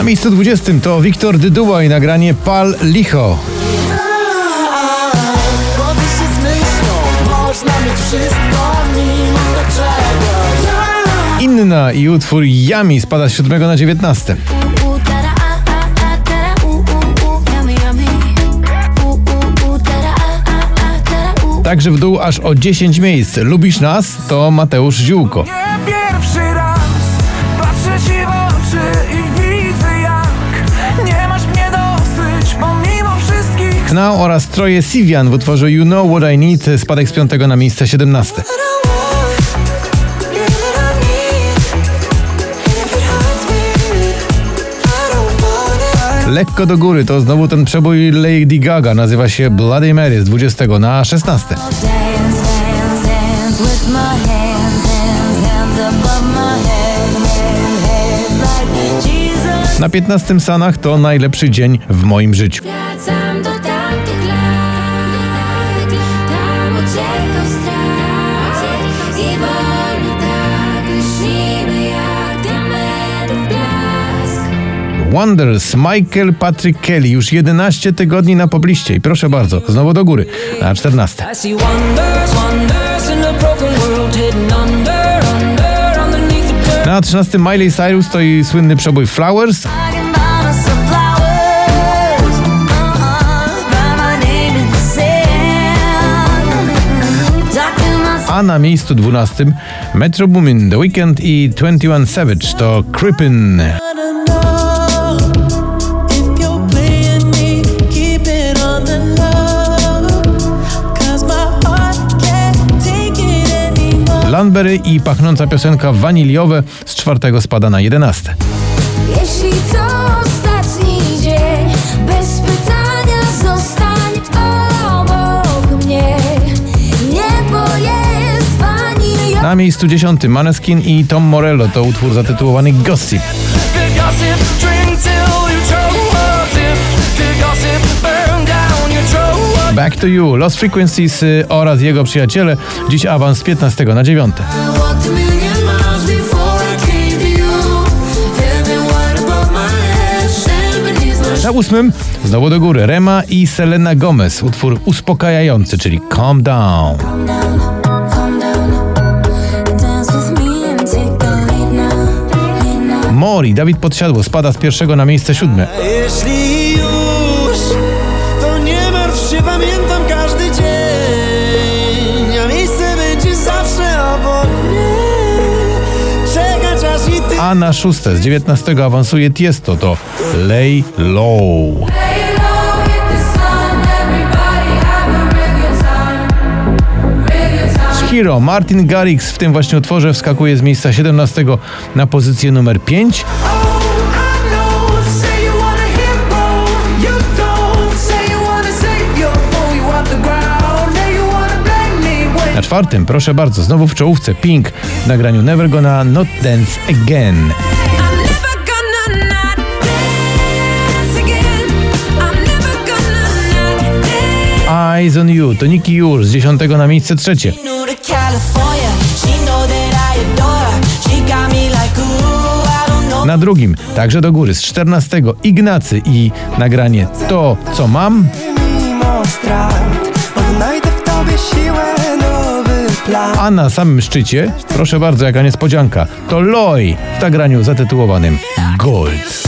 Na miejscu 20 to Wiktor Dyduła i nagranie Pal Licho. Inna i utwór Yami spada z 7 na 19. Ooh, da-da, ah, ah, ah, da-da, ooh, ooh, ooh, yummy, yummy. Ooh, ooh, ooh, da-da, ah, ah, ah, da-da, ooh. Także w dół aż o 10 miejsc. Lubisz nas? To Mateusz Ziółko. Wszystkich Knał oraz Troje Sivian w utworze You Know What I Need spadek z 5 na miejsce 17. What I want, yeah, what I need. If it hurts me, I don't want it. Lekko do góry to znowu ten przebój Lady Gaga. Nazywa się Bloody Mary z 20 na 16. Dance, dance, dance with my hands, hands, hands above my head, head, head, like Jesus. Na 15 Sanach to najlepszy dzień w moim życiu. Wonders, Michael Patrick Kelly już 11 tygodni na pobliście i proszę bardzo, znowu do góry na 14. I see wonders, wonders in a broken world hidden under, under, underneath the dirt. Na 13 Miley Cyrus to i słynny przebój Flowers, uh-uh, a na miejscu 12 Metro Boomin, The Weeknd i 21 Savage to Creepin'. Landberry i pachnąca piosenka Waniliowe z czwartego spada na 11. Jeśli to ostatni dzień, bez pytania zostań obok mnie. Niebo jest wanilią. Na miejscu 10 Maneskin i Tom Morello to utwór zatytułowany Gossip. Back to You, Lost Frequencies y, oraz jego przyjaciele. Dziś awans z 15 na 9. I walked a million miles before I came to you. Heaven wide above my head, sand beneath my Na ósmym znowu do góry Rema i Selena Gomez. Utwór uspokajający, czyli Calm Down. Mori, Dawid Podsiadło spada z pierwszego na miejsce siódme. Jeśli na szóste z 19 awansuje Tiesto to Lay Low. Hero Martin Garrix w tym właśnie utworze wskakuje z miejsca 17 na pozycję numer 5. czwartym, proszę bardzo, znowu w czołówce Pink w nagraniu Never Gonna Not Dance Again. I'm never gonna not dance again. I'm never gonna not dance. Eyes on You to Nicky Już z 10 na miejsce trzecie. Na drugim, także do góry, z 14 Ignacy i nagranie To, co mam. Mimo strat, odnajdę w tobie siłę, plan A na samym szczycie, proszę bardzo, jaka niespodzianka, to Loi w nagraniu zatytułowanym Gold.